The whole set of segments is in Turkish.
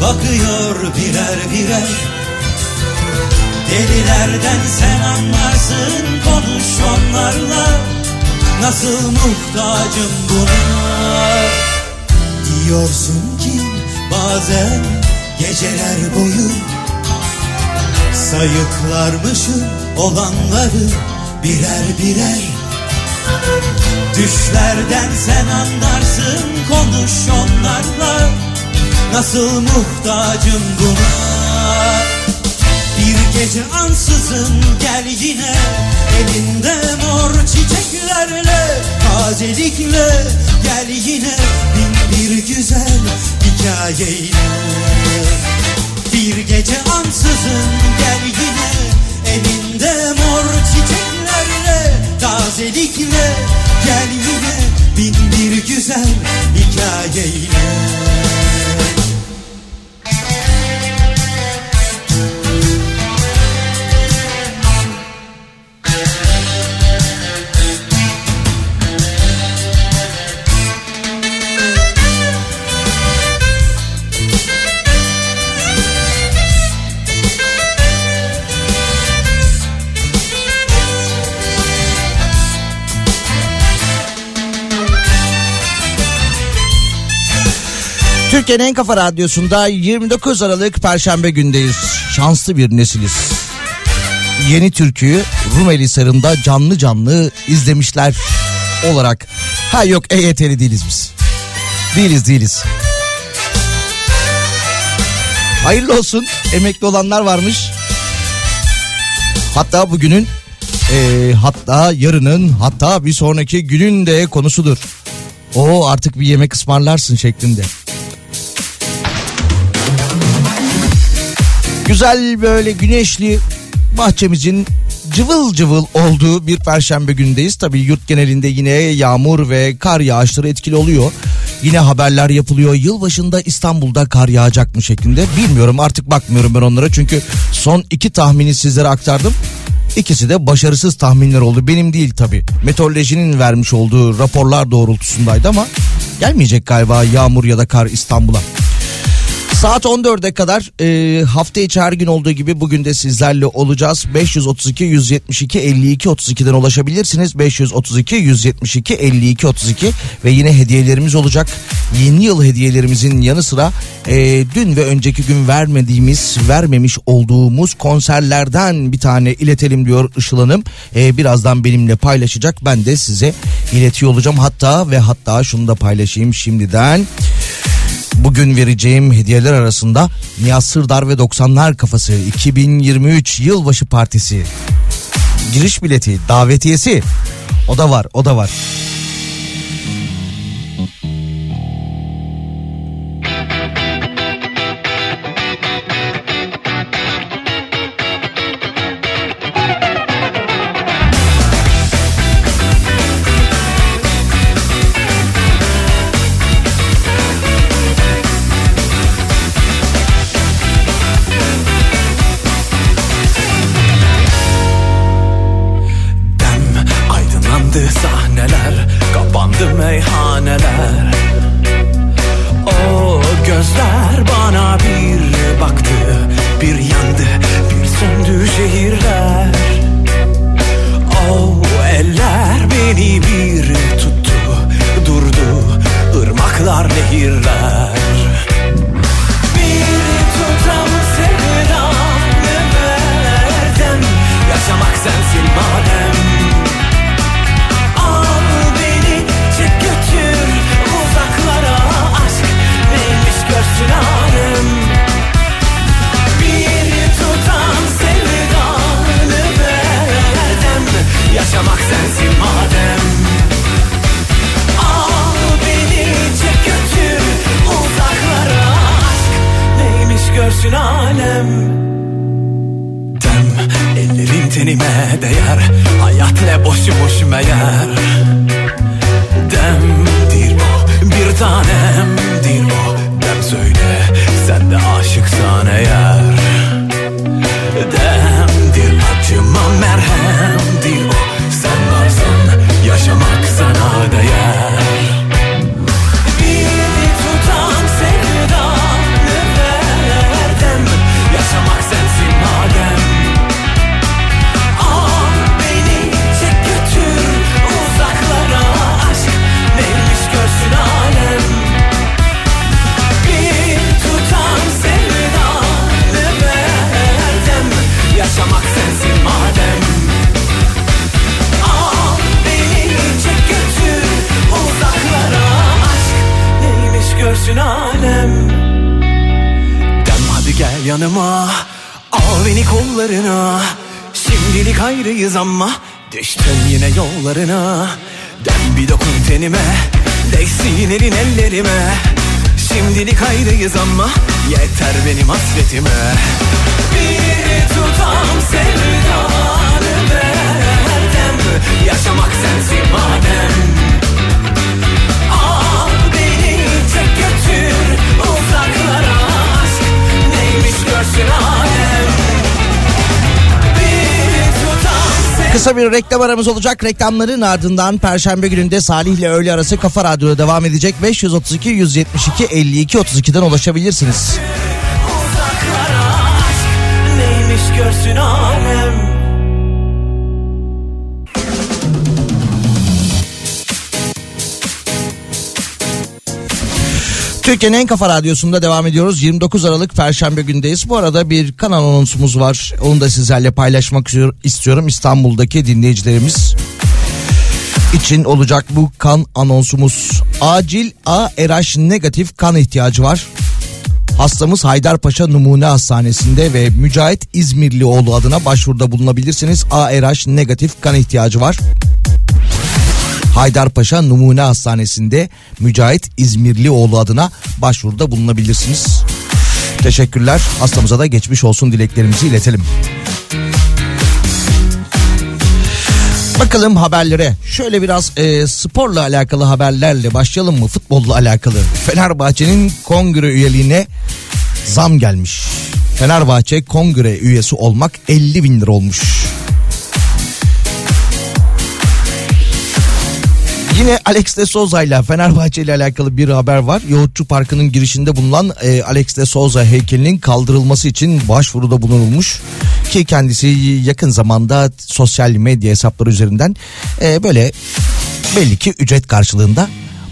Bakıyor birer birer. Delilerden sen anlarsın konuş onlarla Nasıl muhtacım buna Diyorsun ki bazen geceler boyu Sayıklarmışım olanları birer birer. Düşlerden sen anlarsın konuş onlarla Nasıl muhtacım buna? Bir gece ansızın gel yine. Elinde mor çiçeklerle Tazelikle gel yine. Bin bir güzel hikayeyle. Bir gece ansızın gel yine. Elinde mor çiçeklerle Tazelikle gel yine. Bin bir güzel hikayeyle Türkiye'nin en kafa radyosunda 29 Aralık Perşembe gündeyiz. Şanslı bir nesiliz. Yeni türküyü Rumeli Sarı'nda canlı canlı izlemişler olarak. Ha yok EYT'li değiliz biz. Değiliz değiliz. Hayırlı olsun emekli olanlar varmış. Hatta bugünün e, hatta yarının hatta bir sonraki günün de konusudur. O artık bir yemek ısmarlarsın şeklinde. Güzel böyle güneşli bahçemizin cıvıl cıvıl olduğu bir perşembe gündeyiz. Tabii yurt genelinde yine yağmur ve kar yağışları etkili oluyor. Yine haberler yapılıyor. Yılbaşında İstanbul'da kar yağacak mı şeklinde. Bilmiyorum artık bakmıyorum ben onlara. Çünkü son iki tahmini sizlere aktardım. İkisi de başarısız tahminler oldu. Benim değil tabi. Meteorolojinin vermiş olduğu raporlar doğrultusundaydı ama gelmeyecek galiba yağmur ya da kar İstanbul'a. Saat 14'e kadar e, hafta içi her gün olduğu gibi bugün de sizlerle olacağız. 532 172 52 32'den ulaşabilirsiniz. 532 172 52 32 ve yine hediyelerimiz olacak. Yeni yıl hediyelerimizin yanı sıra e, dün ve önceki gün vermediğimiz, vermemiş olduğumuz konserlerden bir tane iletelim diyor Işıl Hanım. E, birazdan benimle paylaşacak. Ben de size iletiyor olacağım. Hatta ve hatta şunu da paylaşayım şimdiden. Bugün vereceğim hediyeler arasında Nihat Sırdar ve 90'lar kafası 2023 yılbaşı partisi giriş bileti davetiyesi o da var o da var. Kısa reklam aramız olacak. Reklamların ardından Perşembe gününde Salih ile öğle arası Kafa Radyo'da devam edecek. 532 172 52 32'den ulaşabilirsiniz. neymiş görsün alem. Türkiye'nin en kafa radyosunda devam ediyoruz. 29 Aralık Perşembe gündeyiz. Bu arada bir kan anonsumuz var. Onu da sizlerle paylaşmak istiyorum. İstanbul'daki dinleyicilerimiz için olacak bu kan anonsumuz. Acil A-RH negatif kan ihtiyacı var. Hastamız Haydarpaşa Numune Hastanesi'nde ve Mücahit İzmirlioğlu adına başvuruda bulunabilirsiniz. A-RH negatif kan ihtiyacı var. Haydarpaşa Numune Hastanesi'nde Mücahit İzmirlioğlu adına başvuruda bulunabilirsiniz. Teşekkürler. Hastamıza da geçmiş olsun dileklerimizi iletelim. Bakalım haberlere. Şöyle biraz e, sporla alakalı haberlerle başlayalım mı? Futbolla alakalı. Fenerbahçe'nin kongre üyeliğine zam gelmiş. Fenerbahçe kongre üyesi olmak 50 bin lira olmuş. Yine Alex de Souza ile Fenerbahçe ile alakalı bir haber var. Yoğurtçu Parkı'nın girişinde bulunan e, Alex de Souza heykelinin kaldırılması için başvuruda bulunulmuş. Ki kendisi yakın zamanda sosyal medya hesapları üzerinden e, böyle belli ki ücret karşılığında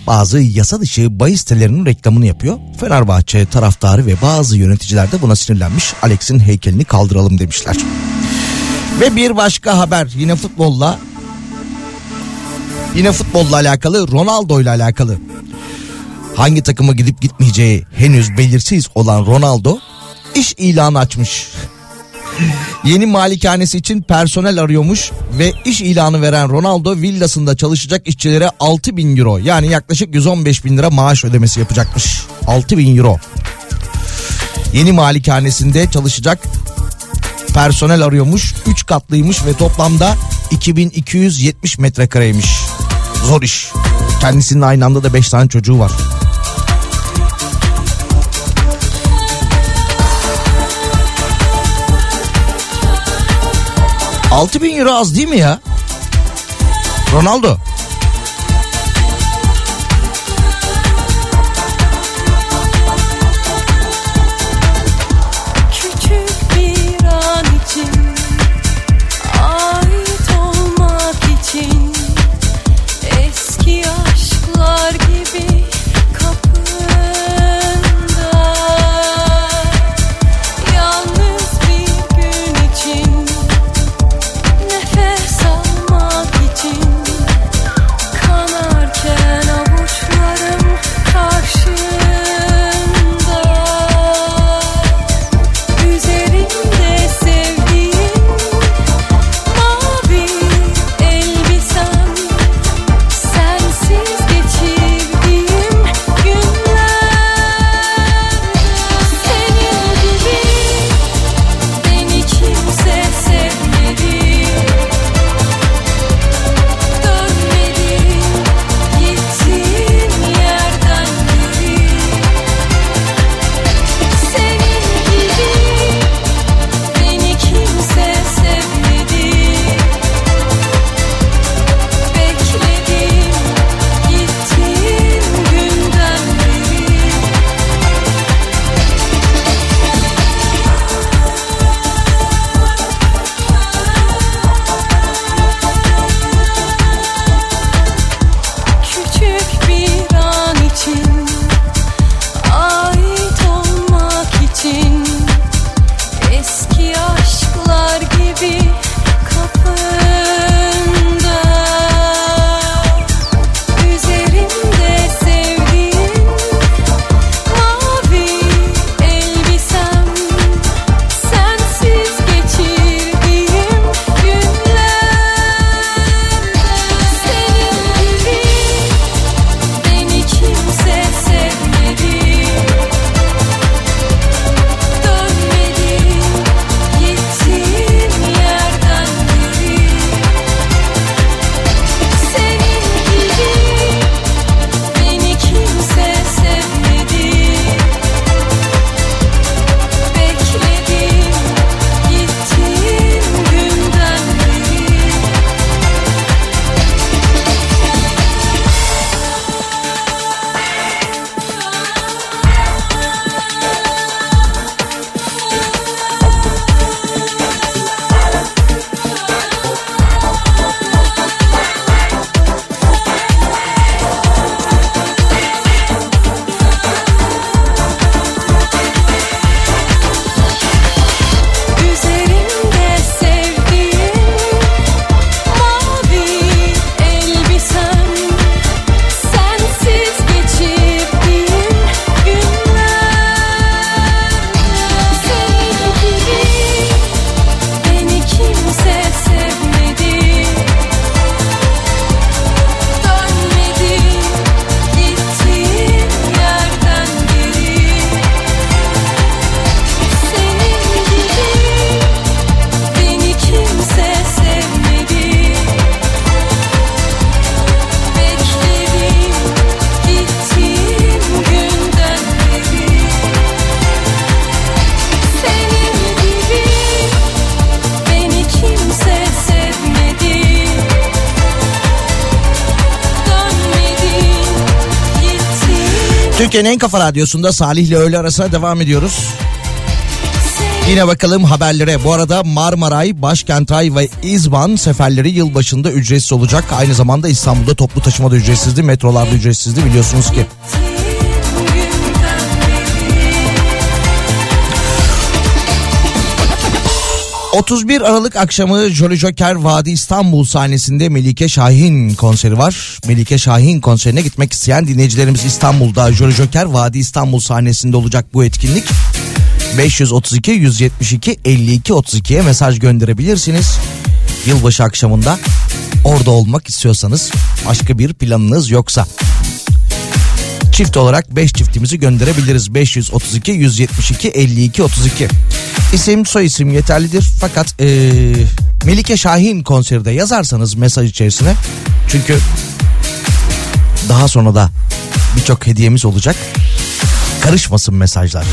bazı yasa dışı bahis sitelerinin reklamını yapıyor. Fenerbahçe taraftarı ve bazı yöneticiler de buna sinirlenmiş. Alex'in heykelini kaldıralım demişler. Ve bir başka haber yine futbolla Yine futbolla alakalı Ronaldo ile alakalı. Hangi takıma gidip gitmeyeceği henüz belirsiz olan Ronaldo iş ilanı açmış. Yeni malikanesi için personel arıyormuş ve iş ilanı veren Ronaldo villasında çalışacak işçilere 6 bin euro yani yaklaşık 115 bin lira maaş ödemesi yapacakmış. 6 bin euro. Yeni malikanesinde çalışacak personel arıyormuş. 3 katlıymış ve toplamda 2270 metrekareymiş. Zor iş. Kendisinin aynı anda da 5 tane çocuğu var. Altı bin euro az değil mi ya? Ronaldo. Kafa radyosunda Salih ile öğle arasına devam ediyoruz. Yine bakalım haberlere. Bu arada Marmaray, Başkentay ve İzban seferleri yılbaşında ücretsiz olacak. Aynı zamanda İstanbul'da toplu taşımada ücretsizdi, metrolarda ücretsizdi biliyorsunuz ki. 31 Aralık akşamı Jolly Joker Vadi İstanbul sahnesinde Melike Şahin konseri var. Melike Şahin konserine gitmek isteyen dinleyicilerimiz İstanbul'da Jolly Joker Vadi İstanbul sahnesinde olacak bu etkinlik. 532 172 52 32'ye mesaj gönderebilirsiniz. Yılbaşı akşamında orada olmak istiyorsanız başka bir planınız yoksa. Çift olarak 5 çiftimizi gönderebiliriz. 532 172 52 32. İsim soy isim yeterlidir. Fakat eee, Melike Şahin konseri de yazarsanız mesaj içerisine. Çünkü daha sonra da birçok hediyemiz olacak. Karışmasın mesajlar.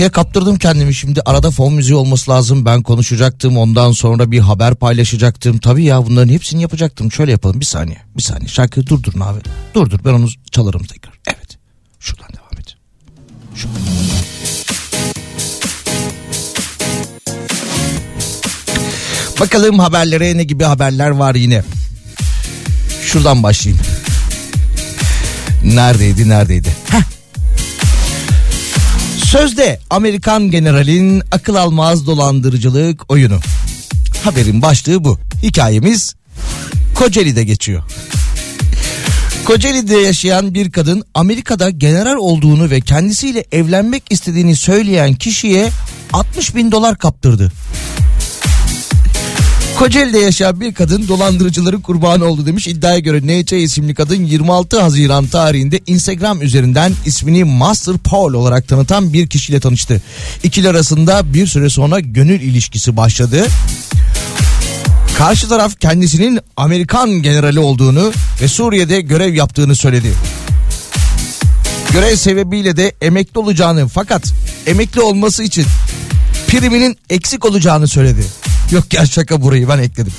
Şarkıya kaptırdım kendimi şimdi arada fon müziği olması lazım ben konuşacaktım ondan sonra bir haber paylaşacaktım tabii ya bunların hepsini yapacaktım şöyle yapalım bir saniye bir saniye şarkıyı durdurun abi durdur ben onu çalarım tekrar evet şuradan devam et Şu. Bakalım haberlere ne gibi haberler var yine. Şuradan başlayayım. Neredeydi neredeydi? Heh. Sözde Amerikan generalin akıl almaz dolandırıcılık oyunu. Haberin başlığı bu. Hikayemiz Kocaeli'de geçiyor. Kocaeli'de yaşayan bir kadın Amerika'da general olduğunu ve kendisiyle evlenmek istediğini söyleyen kişiye 60 bin dolar kaptırdı. Kocaeli'de yaşayan bir kadın dolandırıcıların kurbanı oldu demiş. İddiaya göre NC isimli kadın 26 Haziran tarihinde Instagram üzerinden ismini Master Paul olarak tanıtan bir kişiyle tanıştı. İkili arasında bir süre sonra gönül ilişkisi başladı. Karşı taraf kendisinin Amerikan generali olduğunu ve Suriye'de görev yaptığını söyledi. Görev sebebiyle de emekli olacağını fakat emekli olması için priminin eksik olacağını söyledi. Yok ya şaka burayı ben ekledim.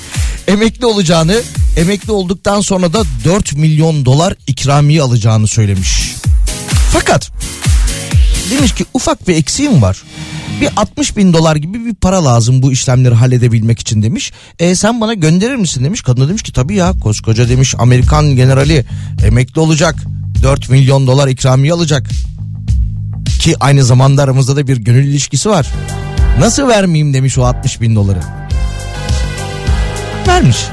Emekli olacağını, emekli olduktan sonra da 4 milyon dolar ikramiye alacağını söylemiş. Fakat demiş ki ufak bir eksiğim var. Bir 60 bin dolar gibi bir para lazım bu işlemleri halledebilmek için demiş. E sen bana gönderir misin demiş. Kadın demiş ki tabii ya koskoca demiş Amerikan generali emekli olacak. 4 milyon dolar ikramiye alacak. Ki aynı zamanda aramızda da bir gönül ilişkisi var. Nasıl vermeyeyim demiş o 60 bin doları. Vermiş.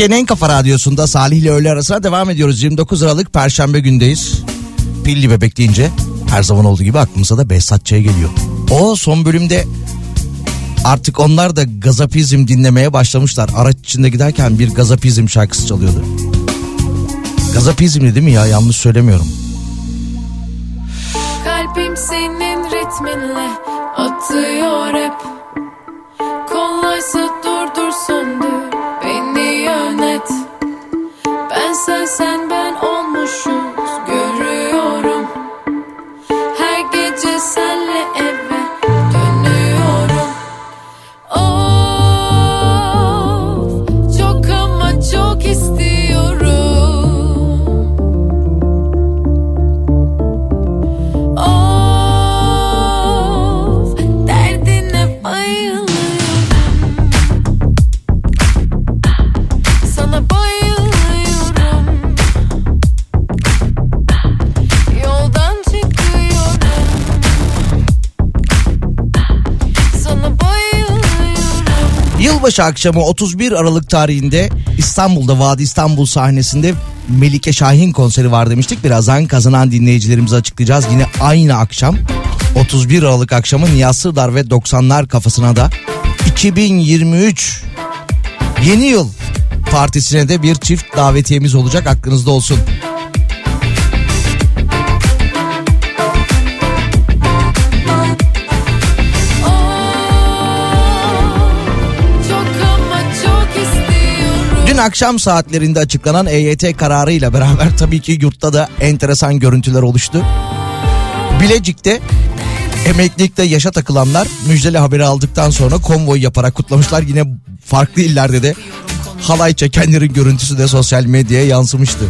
Türkiye'nin en kafa radyosunda Salih ile öğle arasına devam ediyoruz. 29 Aralık Perşembe gündeyiz. Pilli bebek deyince her zaman olduğu gibi aklımıza da Behzat Ç. geliyor. O son bölümde artık onlar da gazapizm dinlemeye başlamışlar. Araç içinde giderken bir gazapizm şarkısı çalıyordu. Gazapizmdi değil mi ya yanlış söylemiyorum. Kalbim senin ritminle atıyor hep Kolaysa durdur Ben Yılbaşı akşamı 31 Aralık tarihinde İstanbul'da Vadi İstanbul sahnesinde Melike Şahin konseri var demiştik. Birazdan kazanan dinleyicilerimizi açıklayacağız. Yine aynı akşam 31 Aralık akşamı Nihat Sırdar ve 90'lar kafasına da 2023 yeni yıl partisine de bir çift davetiyemiz olacak aklınızda olsun. Akşam saatlerinde açıklanan EYT kararıyla beraber tabii ki yurtta da enteresan görüntüler oluştu. Bilecik'te emeklilikte yaşa takılanlar müjdeli haberi aldıktan sonra konvoy yaparak kutlamışlar. Yine farklı illerde de halay çekenlerin görüntüsü de sosyal medyaya yansımıştı.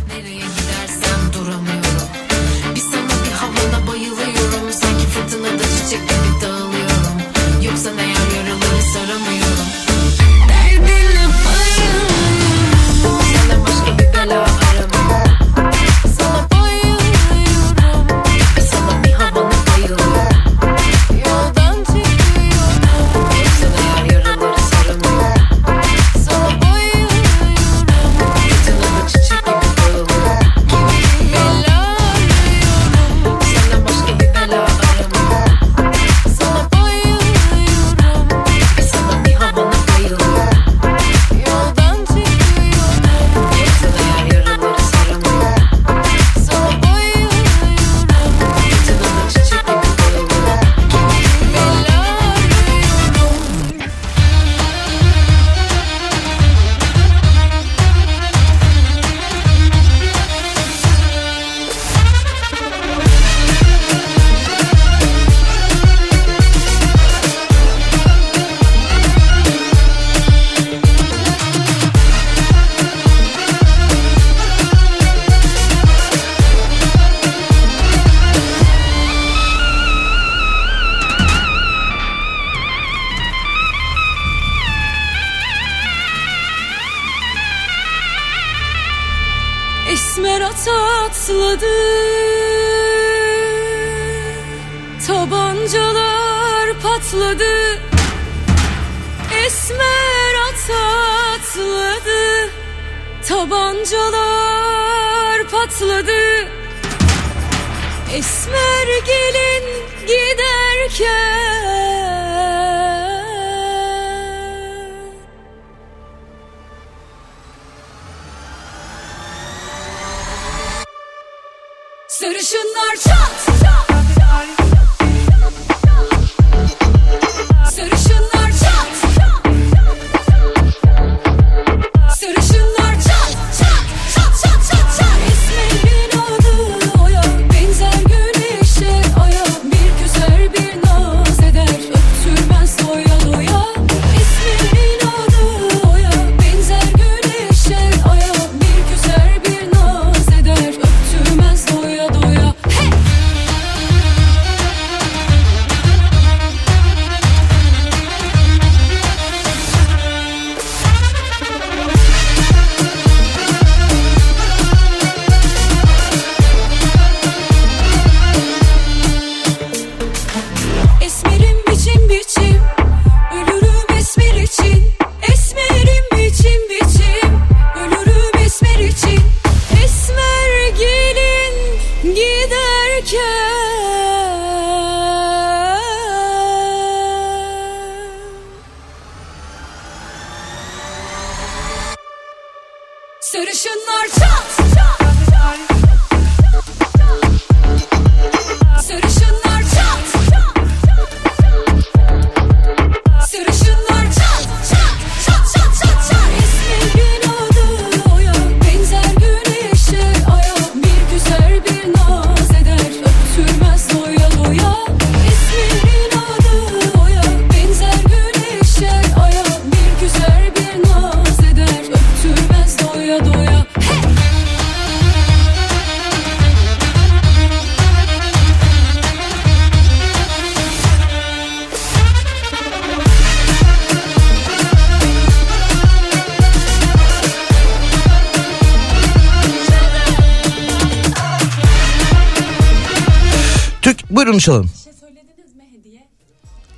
Türk buyurun çalalım.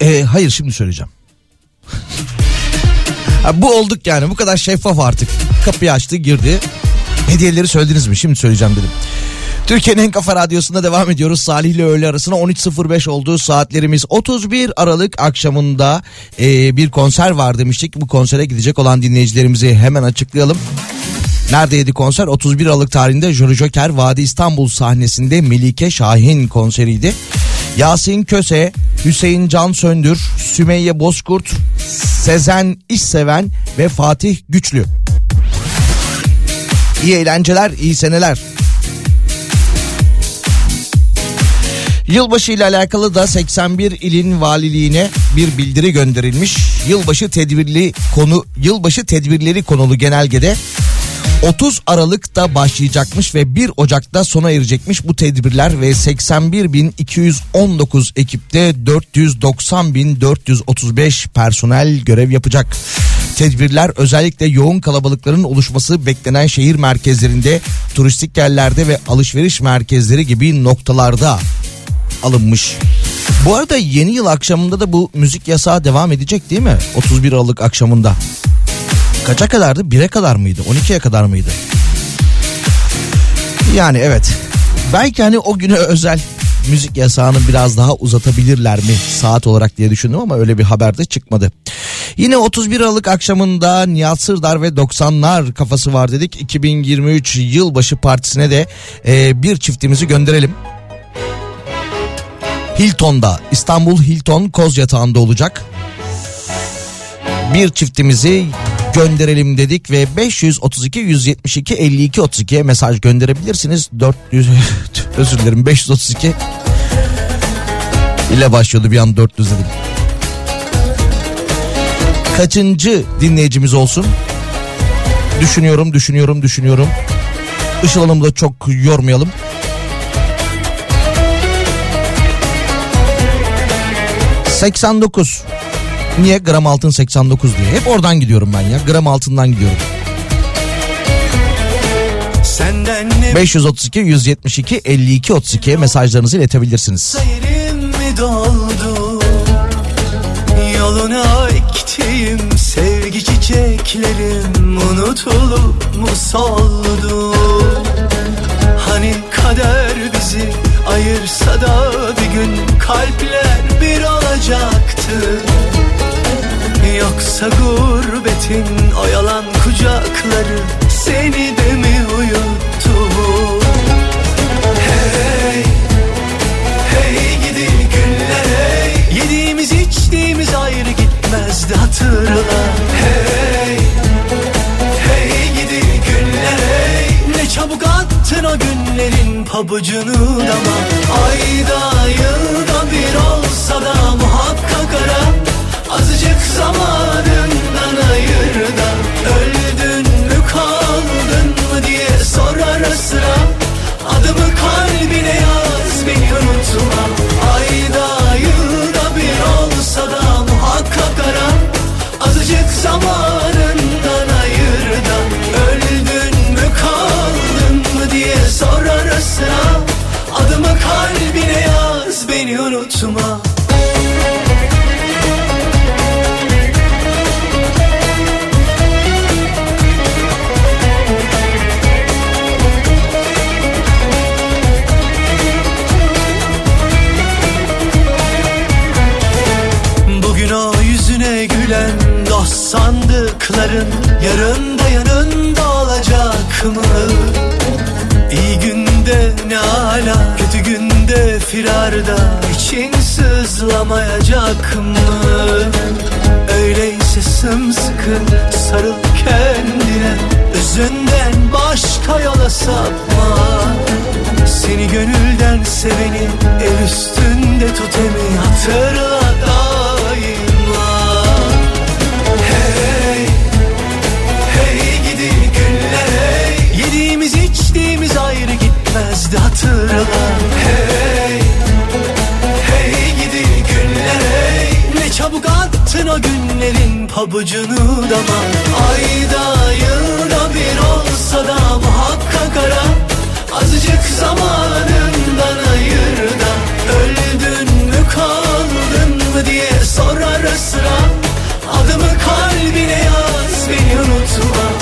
Ee, hayır şimdi söyleyeceğim. Ha, bu olduk yani bu kadar şeffaf artık. Kapıyı açtı girdi. Hediyeleri söylediniz mi? Şimdi söyleyeceğim dedim. Türkiye'nin en kafa radyosunda devam ediyoruz. Salih ile öğle arasına 13.05 olduğu saatlerimiz 31 Aralık akşamında e, bir konser var demiştik. Bu konsere gidecek olan dinleyicilerimizi hemen açıklayalım. Neredeydi konser? 31 Aralık tarihinde Jolly Joker Vadi İstanbul sahnesinde Melike Şahin konseriydi. Yasin Köse, Hüseyin Can Söndür, Sümeyye Bozkurt, Sezen İşseven ve Fatih Güçlü. İyi eğlenceler, iyi seneler. Yılbaşı ile alakalı da 81 ilin valiliğine bir bildiri gönderilmiş. Yılbaşı tedbirli konu yılbaşı tedbirleri konulu genelgede 30 Aralık'ta başlayacakmış ve 1 Ocak'ta sona erecekmiş bu tedbirler ve 81.219 ekipte 490.435 personel görev yapacak. Tedbirler özellikle yoğun kalabalıkların oluşması beklenen şehir merkezlerinde, turistik yerlerde ve alışveriş merkezleri gibi noktalarda alınmış. Bu arada yeni yıl akşamında da bu müzik yasağı devam edecek değil mi? 31 Aralık akşamında. Kaça kadardı? 1'e kadar mıydı? 12'ye kadar mıydı? Yani evet. Belki hani o güne özel müzik yasağını biraz daha uzatabilirler mi saat olarak diye düşündüm ama öyle bir haber de çıkmadı. Yine 31 Aralık akşamında Nihat Sırdar ve 90'lar kafası var dedik. 2023 yılbaşı partisine de e, bir çiftimizi gönderelim. Hilton'da İstanbul Hilton Koz Yatağı'nda olacak. Bir çiftimizi gönderelim dedik ve 532 172 52 32'ye mesaj gönderebilirsiniz. 400 özür dilerim 532 ile başlıyordu bir an 400 dedim. Kaçıncı dinleyicimiz olsun? Düşünüyorum, düşünüyorum, düşünüyorum. Işıl Hanım'ı da çok yormayalım. ...89. Niye gram altın 89 diye. Hep oradan gidiyorum ben ya. Gram altından gidiyorum. Senden ne 532 172 52 32'ye mesajlarınızı iletebilirsiniz. doldu Yoluna ektiğim sevgi çiçeklerim Unutulup mu soldu Hani kader bizi ayırsa da bir gün Kalpler bir olacaktı Yoksa gurbetin o yalan kucakları Seni de mi uyuttu? Hey Hey gidi günler hey. Yediğimiz içtiğimiz ayrı gitmezdi hatırla Hey Hey gidi günler hey. Ne çabuk attın o günlerin pabucunu dama. Ayda yılda bir olsa da muhakkak ara Azıcık zamanından ayır da Öldün olacak mı? Öyleyse sımsıkı sarıl kendine Üzünden başka yola sapma Seni gönülden seveni el üstünde tut emi hatırla Sakın o günlerin pabucunu dama Ayda yılda bir olsa da muhakkak ara. Azıcık zamanından ayır da Öldün mü kaldın mı diye sor ara sıra Adımı kalbine yaz beni unutma.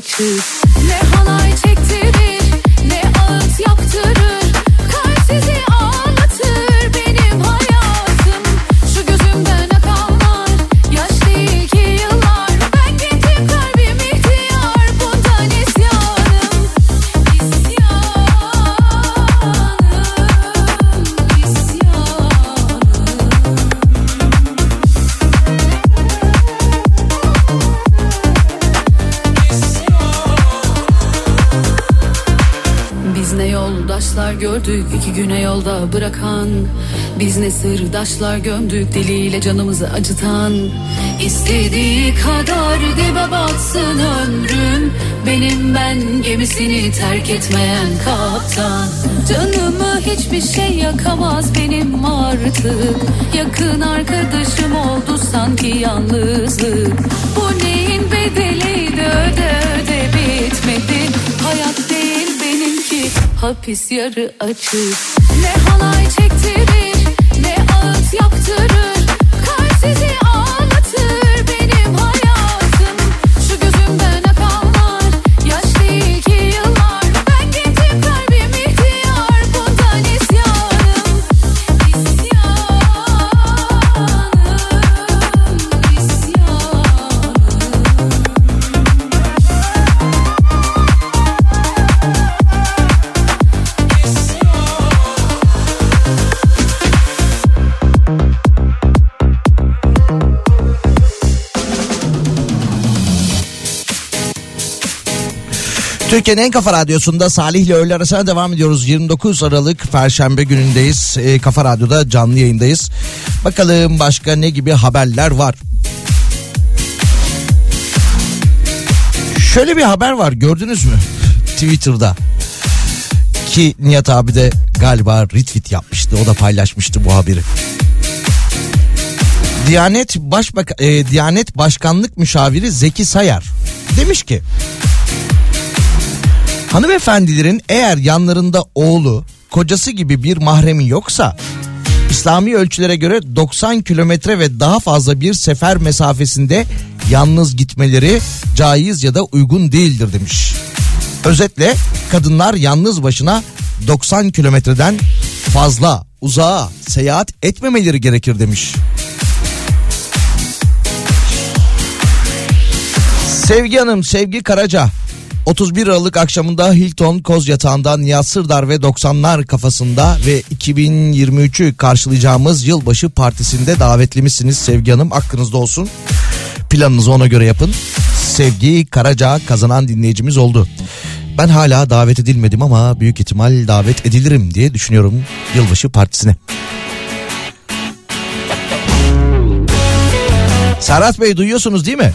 to döktük iki güne yolda bırakan. Biz ne sırdaşlar gömdük diliyle canımızı acıtan. İstediği kadar dibe batsın ömrüm Benim ben gemisini terk etmeyen kaptan. Canımı hiçbir şey yakamaz benim artık. Yakın arkadaşım oldu sanki yalnızlık. Bu neyin bedeliydi öde öde bitmedi hapis yarı açık. Ne halay çektirir ne ağıt yaptırır. Kalp sizi Türkiye'nin en kafa radyosunda Salih ile öğle arasına devam ediyoruz. 29 Aralık Perşembe günündeyiz. Ee, kafa Radyo'da canlı yayındayız. Bakalım başka ne gibi haberler var. Şöyle bir haber var gördünüz mü? Twitter'da. Ki Nihat abi de galiba retweet yapmıştı. O da paylaşmıştı bu haberi. Diyanet Başbak e, Diyanet Başkanlık Müşaviri Zeki Sayar demiş ki Hanımefendilerin eğer yanlarında oğlu, kocası gibi bir mahremi yoksa İslami ölçülere göre 90 kilometre ve daha fazla bir sefer mesafesinde yalnız gitmeleri caiz ya da uygun değildir demiş. Özetle kadınlar yalnız başına 90 kilometreden fazla uzağa seyahat etmemeleri gerekir demiş. Sevgi Hanım, Sevgi Karaca 31 Aralık akşamında Hilton Koz Yatağı'nda Nihat Sırdar ve 90'lar kafasında ve 2023'ü karşılayacağımız yılbaşı partisinde davetlimizsiniz Sevgi Hanım. Aklınızda olsun. Planınızı ona göre yapın. Sevgi Karaca kazanan dinleyicimiz oldu. Ben hala davet edilmedim ama büyük ihtimal davet edilirim diye düşünüyorum yılbaşı partisine. Serhat Bey duyuyorsunuz değil mi?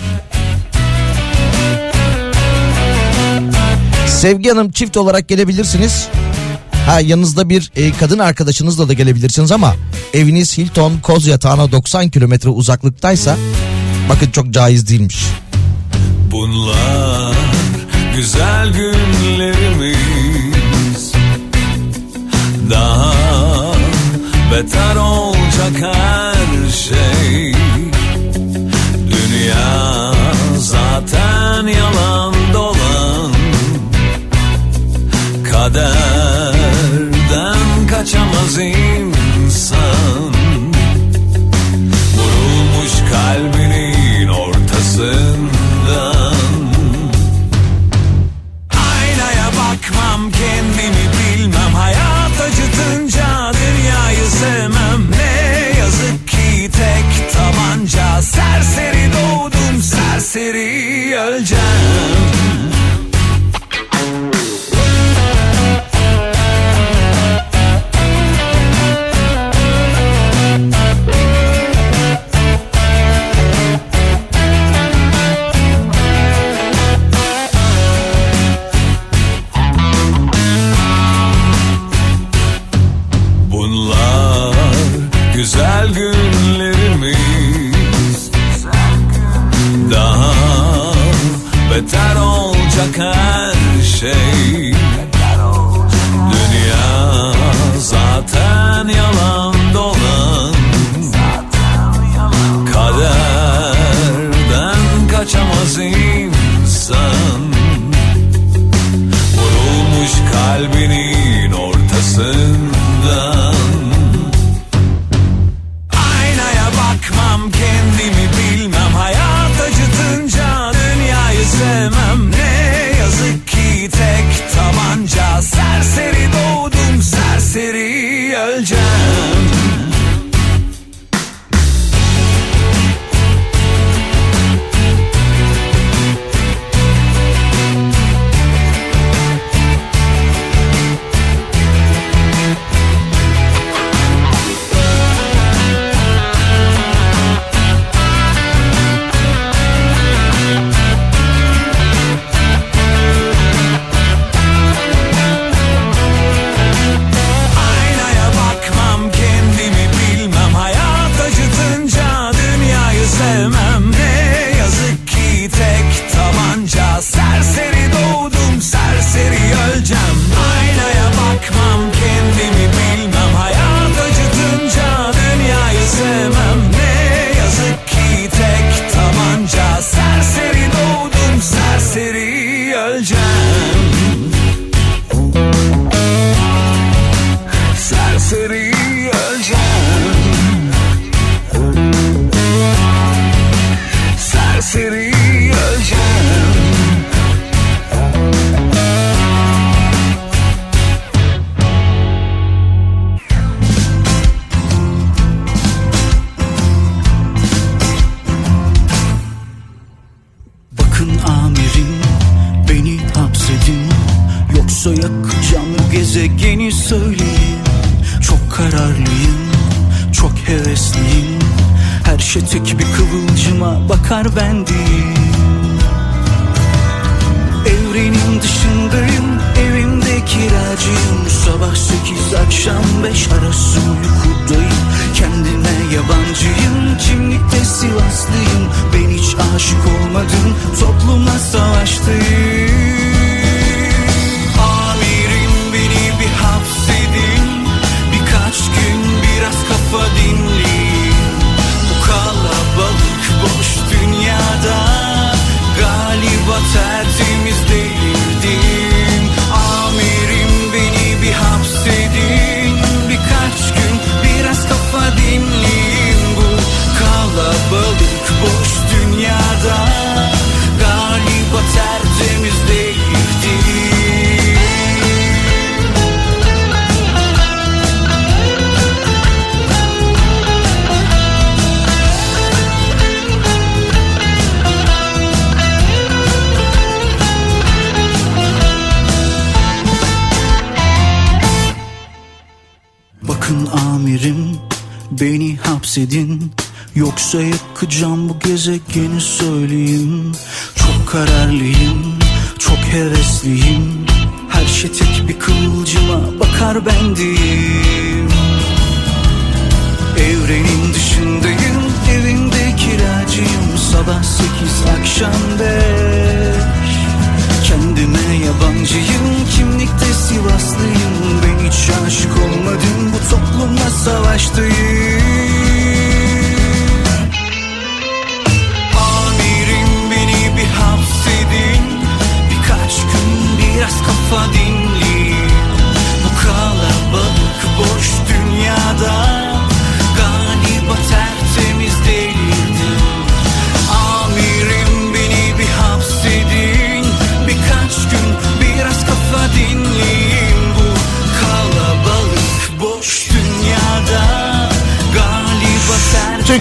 Sevgi Hanım çift olarak gelebilirsiniz. Ha yanınızda bir e, kadın arkadaşınızla da gelebilirsiniz ama eviniz Hilton Koz Yatağı'na 90 kilometre uzaklıktaysa bakın çok caiz değilmiş. Bunlar güzel günlerimiz Daha beter olacak her şey Dünya zaten yalan Kaderden kaçamaz insan. Vurulmuş kalbinin ortasından. Aynaya bakmam kendimi bilmem. Hayat acıtınca dünyayı sevmem. Ne yazık ki tek tabanca. Serseri doğdum serseri öleceğim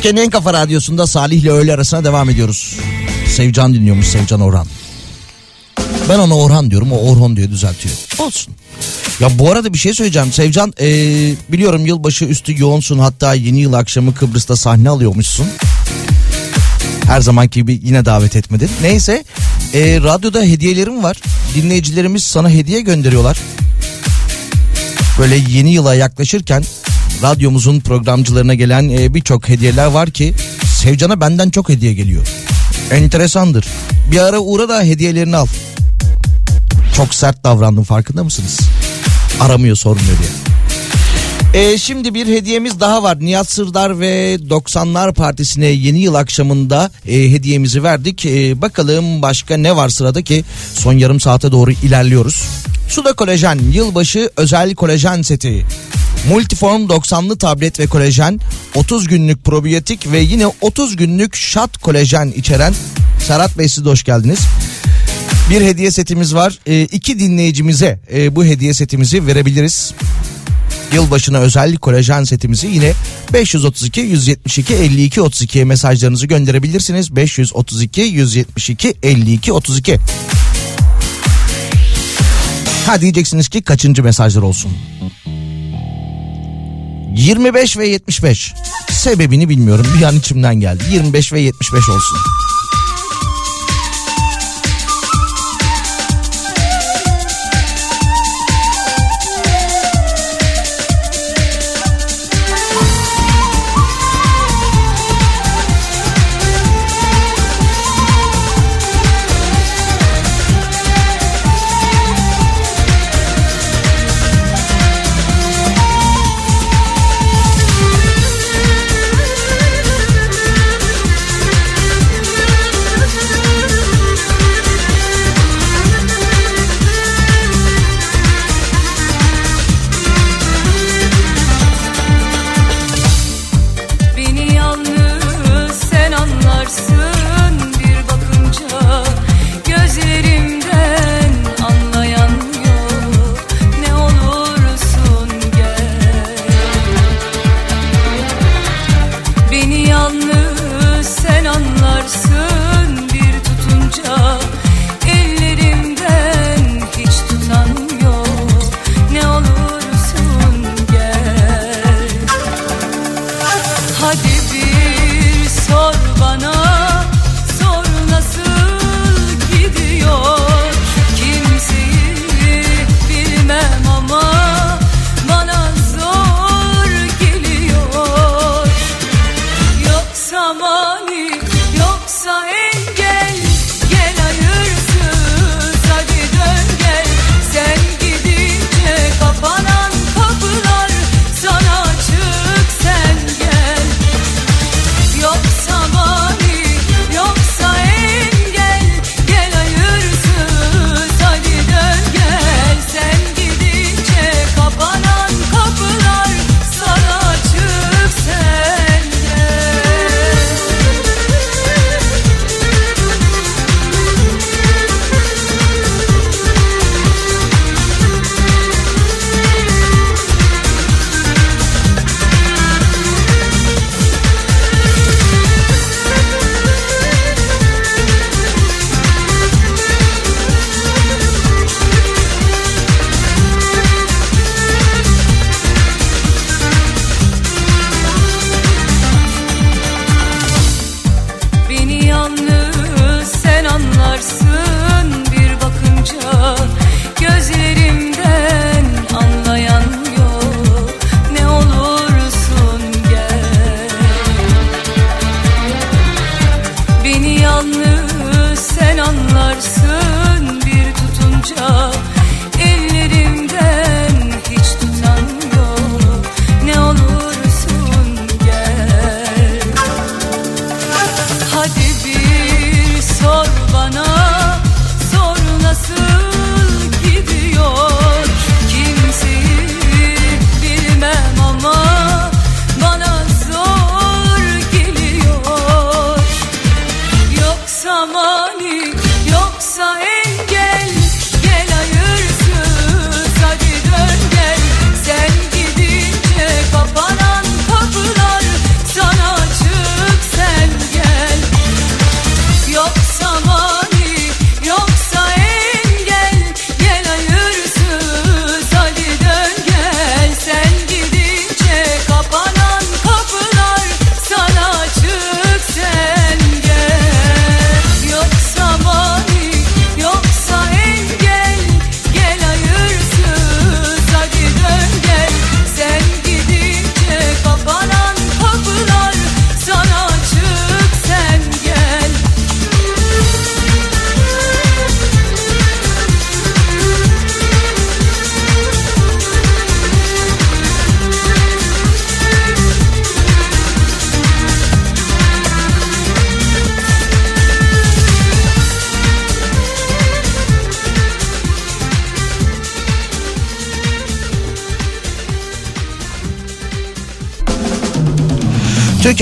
Türkiye'nin en kafa radyosunda Salih ile öğle arasına devam ediyoruz. Sevcan dinliyormuş Sevcan Orhan. Ben ona Orhan diyorum o Orhon diyor düzeltiyor. Olsun. Ya bu arada bir şey söyleyeceğim. Sevcan ee, biliyorum yılbaşı üstü yoğunsun hatta yeni yıl akşamı Kıbrıs'ta sahne alıyormuşsun. Her zamanki gibi yine davet etmedin. Neyse ee, radyoda hediyelerim var. Dinleyicilerimiz sana hediye gönderiyorlar. Böyle yeni yıla yaklaşırken radyomuzun programcılarına gelen e, birçok hediyeler var ki Sevcan'a benden çok hediye geliyor. Enteresandır. Bir ara uğra da hediyelerini al. Çok sert davrandım farkında mısınız? Aramıyor sormuyor diye. E, şimdi bir hediyemiz daha var. Nihat Sırdar ve 90'lar Partisi'ne yeni yıl akşamında e, hediyemizi verdik. E, bakalım başka ne var sırada ki son yarım saate doğru ilerliyoruz. Suda kolajen yılbaşı özel kolajen seti. Multiform 90'lı tablet ve kolajen 30 günlük probiyotik ve yine 30 günlük şat kolajen içeren Serhat Bey siz de hoş geldiniz. Bir hediye setimiz var. E, iki dinleyicimize e, bu hediye setimizi verebiliriz. Yılbaşına özel kolajen setimizi yine 532 172 52 32'ye mesajlarınızı gönderebilirsiniz. 532 172 52 32. Ha diyeceksiniz ki kaçıncı mesajlar olsun? 25 ve 75. Sebebini bilmiyorum. Bir an içimden geldi. 25 ve 75 olsun. Hadi bir sor bana.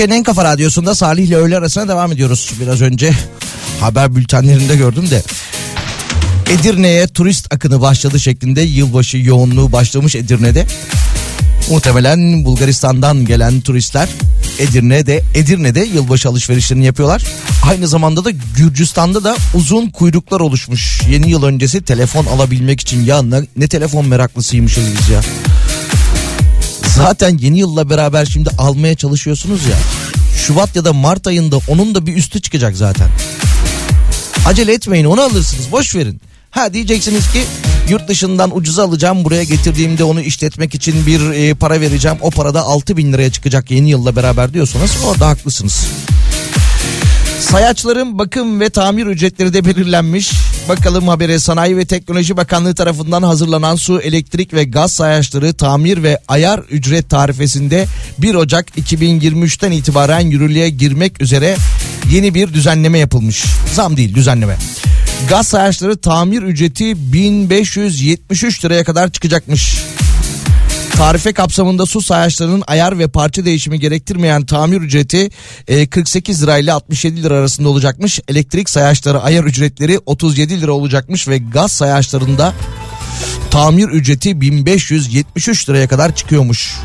Türkiye'nin en kafa radyosunda Salih ile öğle arasına devam ediyoruz. Biraz önce haber bültenlerinde gördüm de. Edirne'ye turist akını başladı şeklinde yılbaşı yoğunluğu başlamış Edirne'de. Muhtemelen Bulgaristan'dan gelen turistler Edirne'de Edirne'de yılbaşı alışverişlerini yapıyorlar. Aynı zamanda da Gürcistan'da da uzun kuyruklar oluşmuş. Yeni yıl öncesi telefon alabilmek için ya ne, ne telefon meraklısıymışız biz ya. Zaten yeni yılla beraber şimdi almaya çalışıyorsunuz ya. Şubat ya da Mart ayında onun da bir üstü çıkacak zaten. Acele etmeyin onu alırsınız boş verin. Ha diyeceksiniz ki yurt dışından ucuza alacağım buraya getirdiğimde onu işletmek için bir e, para vereceğim. O parada 6 bin liraya çıkacak yeni yılla beraber diyorsanız orada haklısınız. Sayaçların bakım ve tamir ücretleri de belirlenmiş. Bakalım habere Sanayi ve Teknoloji Bakanlığı tarafından hazırlanan su, elektrik ve gaz sayaçları tamir ve ayar ücret tarifesinde 1 Ocak 2023'ten itibaren yürürlüğe girmek üzere yeni bir düzenleme yapılmış. Zam değil düzenleme. Gaz sayaçları tamir ücreti 1573 liraya kadar çıkacakmış. Tarife kapsamında su sayaçlarının ayar ve parça değişimi gerektirmeyen tamir ücreti e, 48 lira ile 67 lira arasında olacakmış. Elektrik sayaçları ayar ücretleri 37 lira olacakmış ve gaz sayaçlarında tamir ücreti 1573 liraya kadar çıkıyormuş.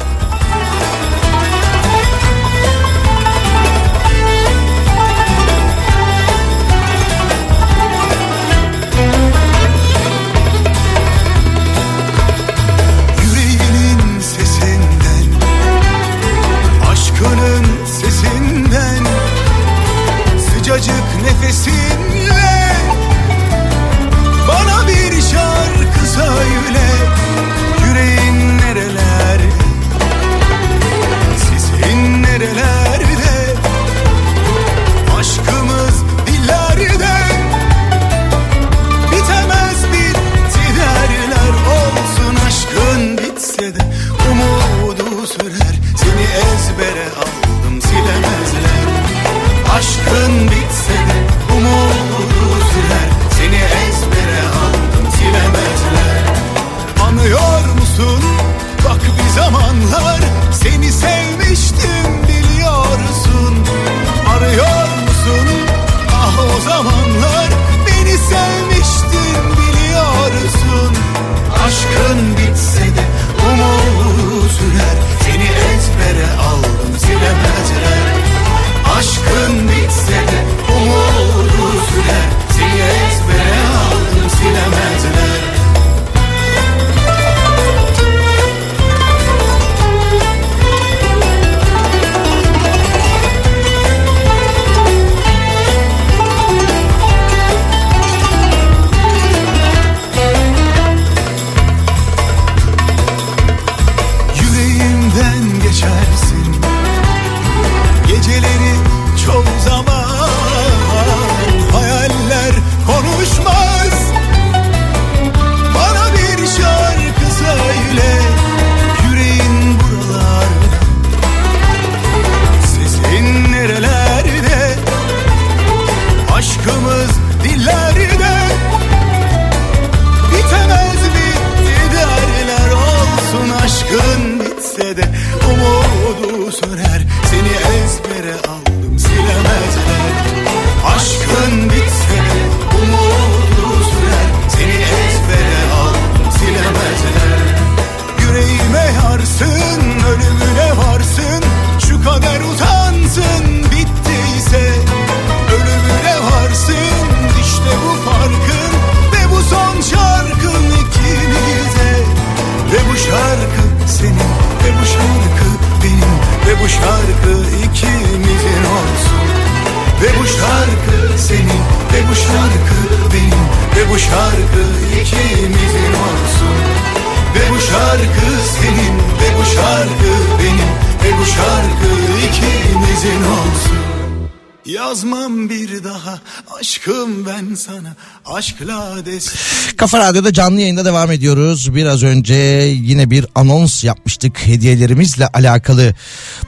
Sana aşkla destek Kafa Radyo'da canlı yayında devam ediyoruz. Biraz önce yine bir anons yapmıştık hediyelerimizle alakalı.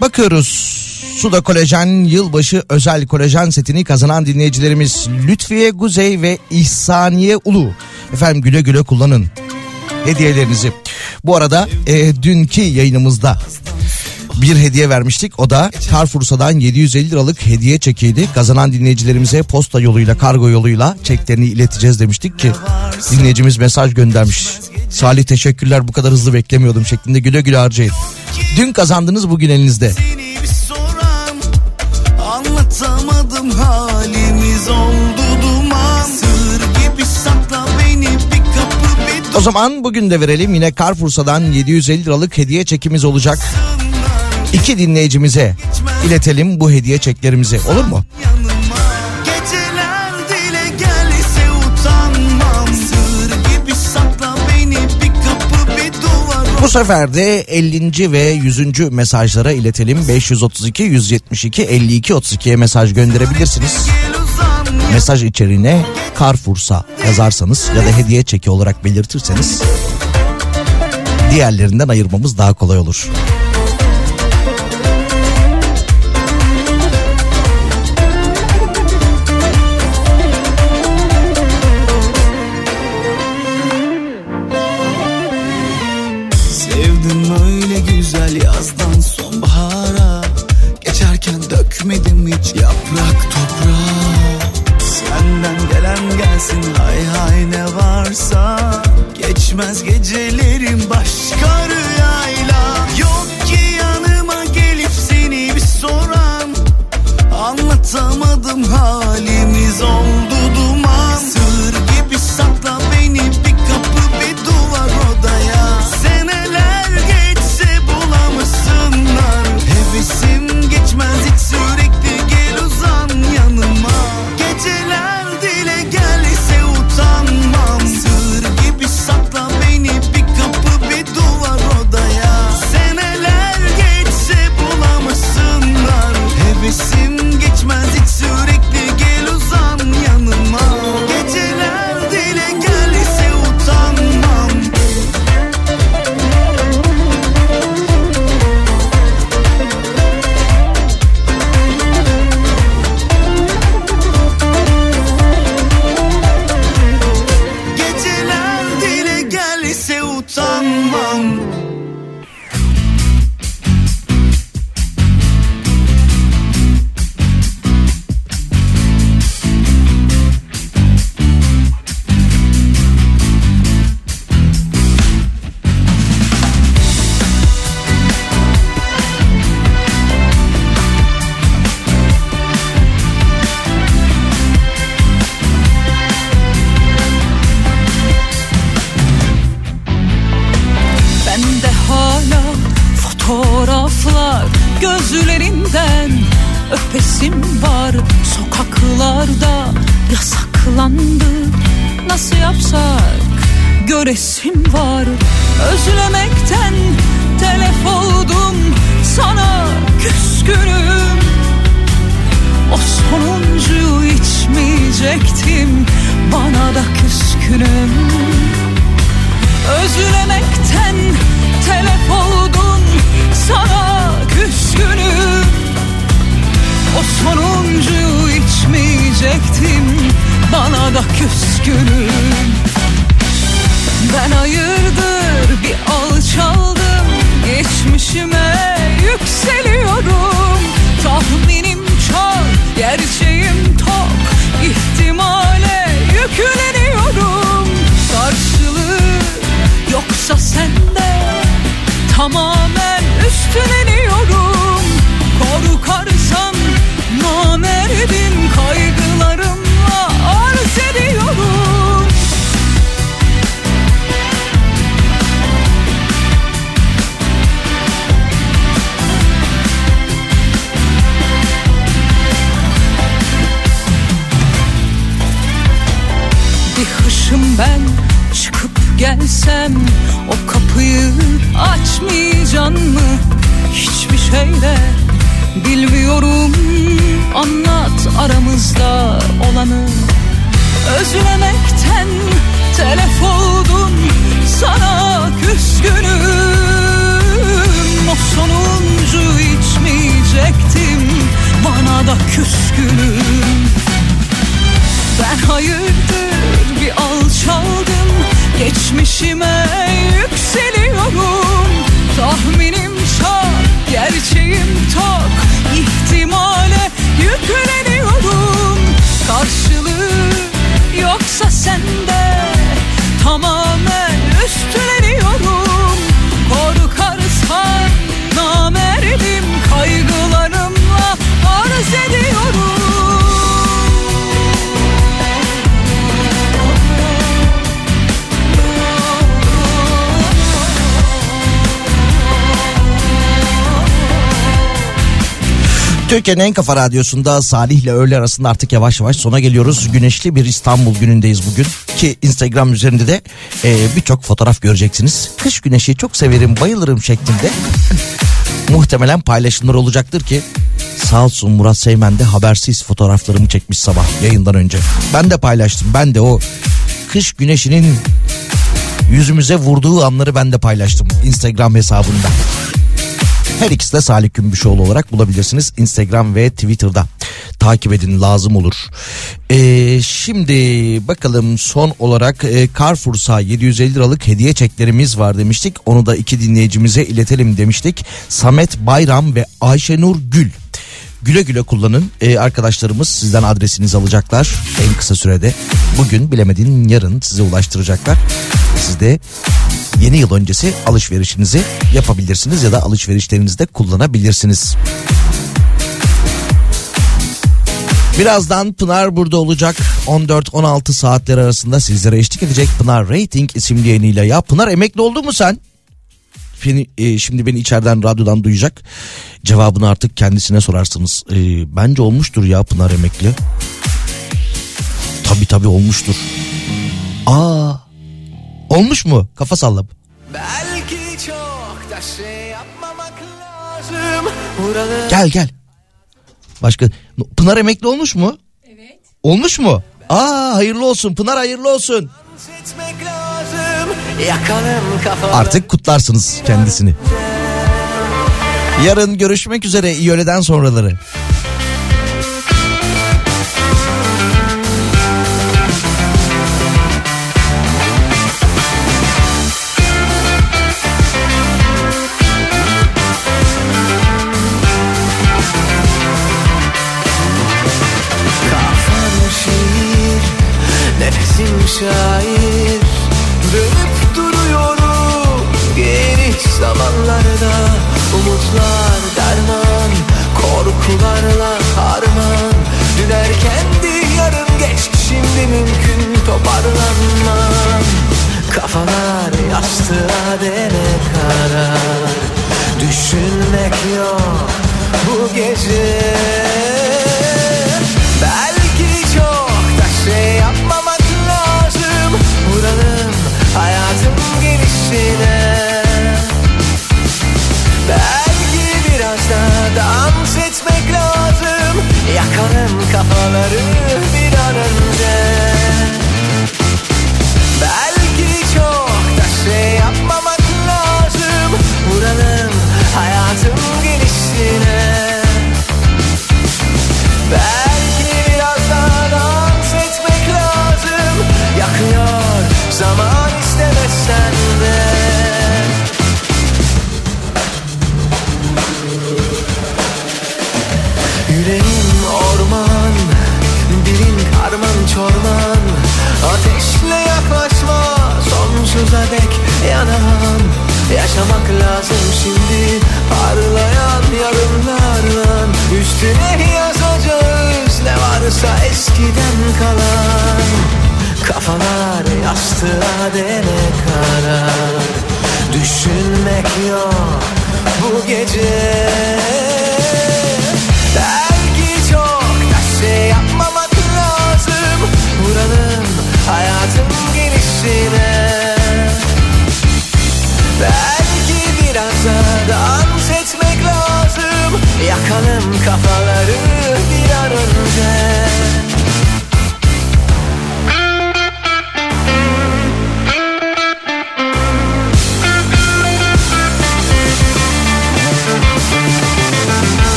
Bakıyoruz Suda Kolajen yılbaşı özel kolajen setini kazanan dinleyicilerimiz Lütfiye Guzey ve İhsaniye Ulu. Efendim güle güle kullanın hediyelerinizi. Bu arada e, dünkü yayınımızda bir hediye vermiştik. O da Carrefour'dan 750 liralık hediye çekiydi. Kazanan dinleyicilerimize posta yoluyla, kargo yoluyla çeklerini ileteceğiz demiştik ki dinleyicimiz mesaj göndermiş. Salih teşekkürler bu kadar hızlı beklemiyordum şeklinde güle güle harcayın. Dün kazandınız bugün elinizde. Soran Anlatamadım halimiz oldu duman Sır gibi sakla beni bir kapı bir O zaman bugün de verelim yine Carrefour'dan 750 liralık hediye çekimiz olacak. İki dinleyicimize iletelim bu hediye çeklerimizi olur mu? Bu sefer de 50. ve 100. mesajlara iletelim. 532 172 52 32'ye mesaj gönderebilirsiniz. Mesaj içeriğine Carrefour'sa yazarsanız ya da hediye çeki olarak belirtirseniz diğerlerinden ayırmamız daha kolay olur. İçmeyecektim Bana da küskünüm. Özlemekten telef oldum Sana küskünüm. O sonuncuyu içmeyecektim Bana da küskünüm. Ben hayırdır bir alçaldım Geçmişime yükseliyorum. Tahminim çok, gerçeğim tok İhtimale yükleniyorum Karşılığı yoksa sende Tamamen üstleniyorum Korkarsan namerdim Kaygılarımla Hışım ben çıkıp gelsem O kapıyı açmayacaksın mı? Hiçbir şeyle bilmiyorum. Anlat aramızda olanı. Özlemekten telef oldum Sana küskünüm. O sonuncu içmeyecektim Bana da küskünüm ben hayırdır bir alçaldım. Geçmişime yükseliyorum. Tahminim çok, gerçeğim tok İhtimale yükleniyorum. Karşılığı yoksa sende Tamamen üstleniyorum Korkarsan namerdim Kaygılarımla arz ediyorum Türkiye'nin en kafa radyosunda Salih ile öğle arasında artık yavaş yavaş sona geliyoruz. Güneşli bir İstanbul günündeyiz bugün. Ki Instagram üzerinde de e, birçok fotoğraf göreceksiniz. Kış güneşi çok severim bayılırım şeklinde. Muhtemelen paylaşımlar olacaktır ki sağ olsun Murat Seymen de habersiz fotoğraflarımı çekmiş sabah yayından önce. Ben de paylaştım. Ben de o kış güneşinin yüzümüze vurduğu anları ben de paylaştım Instagram hesabında. Her ikisi de Salih Gümbüşoğlu olarak bulabilirsiniz Instagram ve Twitter'da. Takip edin lazım olur. Ee, şimdi bakalım son olarak e, Carrefour'sa 750 liralık hediye çeklerimiz var demiştik. Onu da iki dinleyicimize iletelim demiştik. Samet Bayram ve Ayşenur Gül. Güle güle kullanın. Ee, arkadaşlarımız sizden adresinizi alacaklar en kısa sürede. Bugün bilemedin yarın size ulaştıracaklar. Siz de yeni yıl öncesi alışverişinizi yapabilirsiniz ya da alışverişlerinizde kullanabilirsiniz. Birazdan Pınar burada olacak. 14-16 saatler arasında sizlere eşlik edecek Pınar Rating isimli yayınıyla. Ya Pınar emekli oldu mu sen? E, şimdi beni içeriden radyodan duyacak. Cevabını artık kendisine sorarsınız. E, bence olmuştur ya Pınar emekli. Tabii tabii olmuştur. Aa, olmuş mu? Kafa sallap. Belki çok da şey yapmamak lazım. Buralı Gel gel. Başka Pınar emekli olmuş mu? Evet. Olmuş mu? Aa hayırlı olsun Pınar hayırlı olsun. Artık kutlarsınız kendisini. Yarın görüşmek üzere iyi öğleden sonraları.